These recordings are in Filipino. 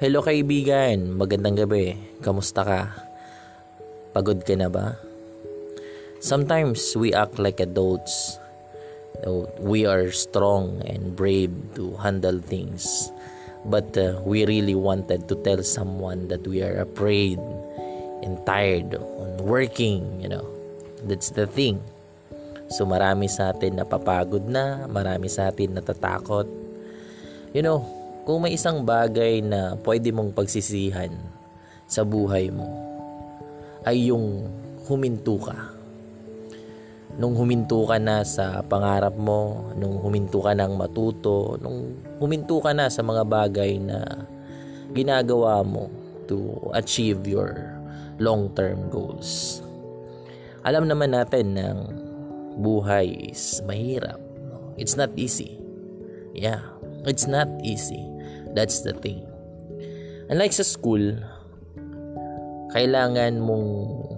Hello kaibigan, magandang gabi. Kamusta ka? Pagod ka na ba? Sometimes we act like adults. We are strong and brave to handle things. But uh, we really wanted to tell someone that we are afraid and tired on working, you know. That's the thing. So marami sa atin napapagod na, marami sa atin natatakot. You know, kung may isang bagay na pwede mong pagsisihan sa buhay mo, ay yung huminto ka. Nung huminto ka na sa pangarap mo, nung huminto ka ng matuto, nung huminto ka na sa mga bagay na ginagawa mo to achieve your long-term goals. Alam naman natin ng buhay is mahirap. It's not easy. Yeah, it's not easy. That's the thing. Unlike sa school, kailangan mong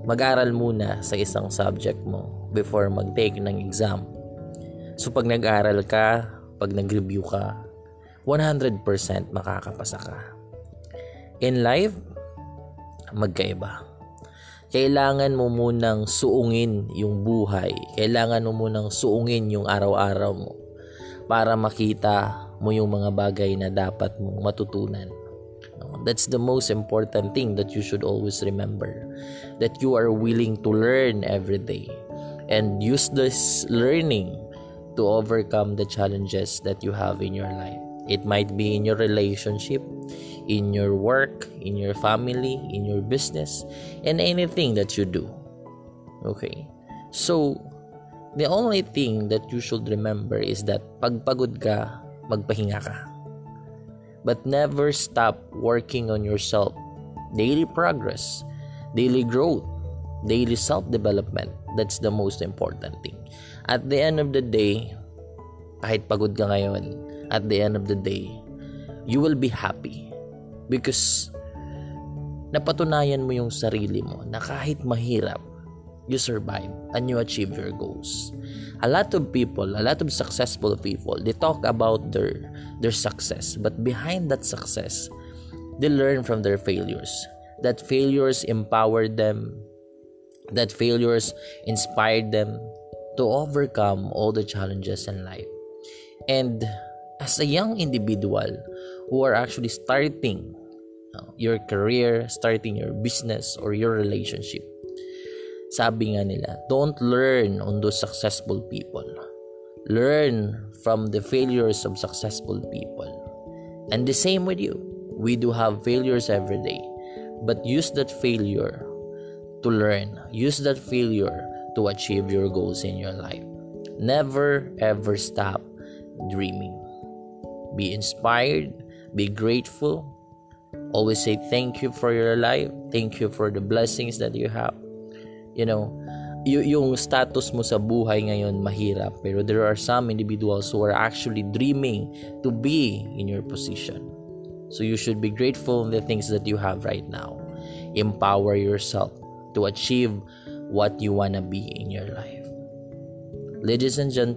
mag-aral muna sa isang subject mo before mag-take ng exam. So pag nag-aral ka, pag nag-review ka, 100% makakapasa ka. In life, magkaiba. Kailangan mo munang suungin yung buhay. Kailangan mo munang suungin yung araw-araw mo para makita mo yung mga bagay na dapat mong matutunan. That's the most important thing that you should always remember. That you are willing to learn every day and use this learning to overcome the challenges that you have in your life. It might be in your relationship, in your work, in your family, in your business, and anything that you do. Okay? So, the only thing that you should remember is that pagpagod ka, magpahinga ka. But never stop working on yourself. Daily progress, daily growth, daily self-development. That's the most important thing. At the end of the day, kahit pagod ka ngayon, at the end of the day, you will be happy. Because napatunayan mo yung sarili mo na kahit mahirap, you survive and you achieve your goals. A lot of people, a lot of successful people, they talk about their their success, but behind that success, they learn from their failures. That failures empowered them, that failures inspired them to overcome all the challenges in life. And as a young individual who are actually starting uh, your career, starting your business or your relationship, sabi nga nila, don't learn on those successful people. Learn from the failures of successful people. And the same with you. We do have failures every day. But use that failure to learn. Use that failure to achieve your goals in your life. Never ever stop dreaming. Be inspired. Be grateful. Always say thank you for your life. Thank you for the blessings that you have. You know, y- yung status mo sa buhay ngayon mahirap pero there are some individuals who are actually dreaming to be in your position. So you should be grateful in the things that you have right now. Empower yourself to achieve what you want to be in your life. Ladies and gentlemen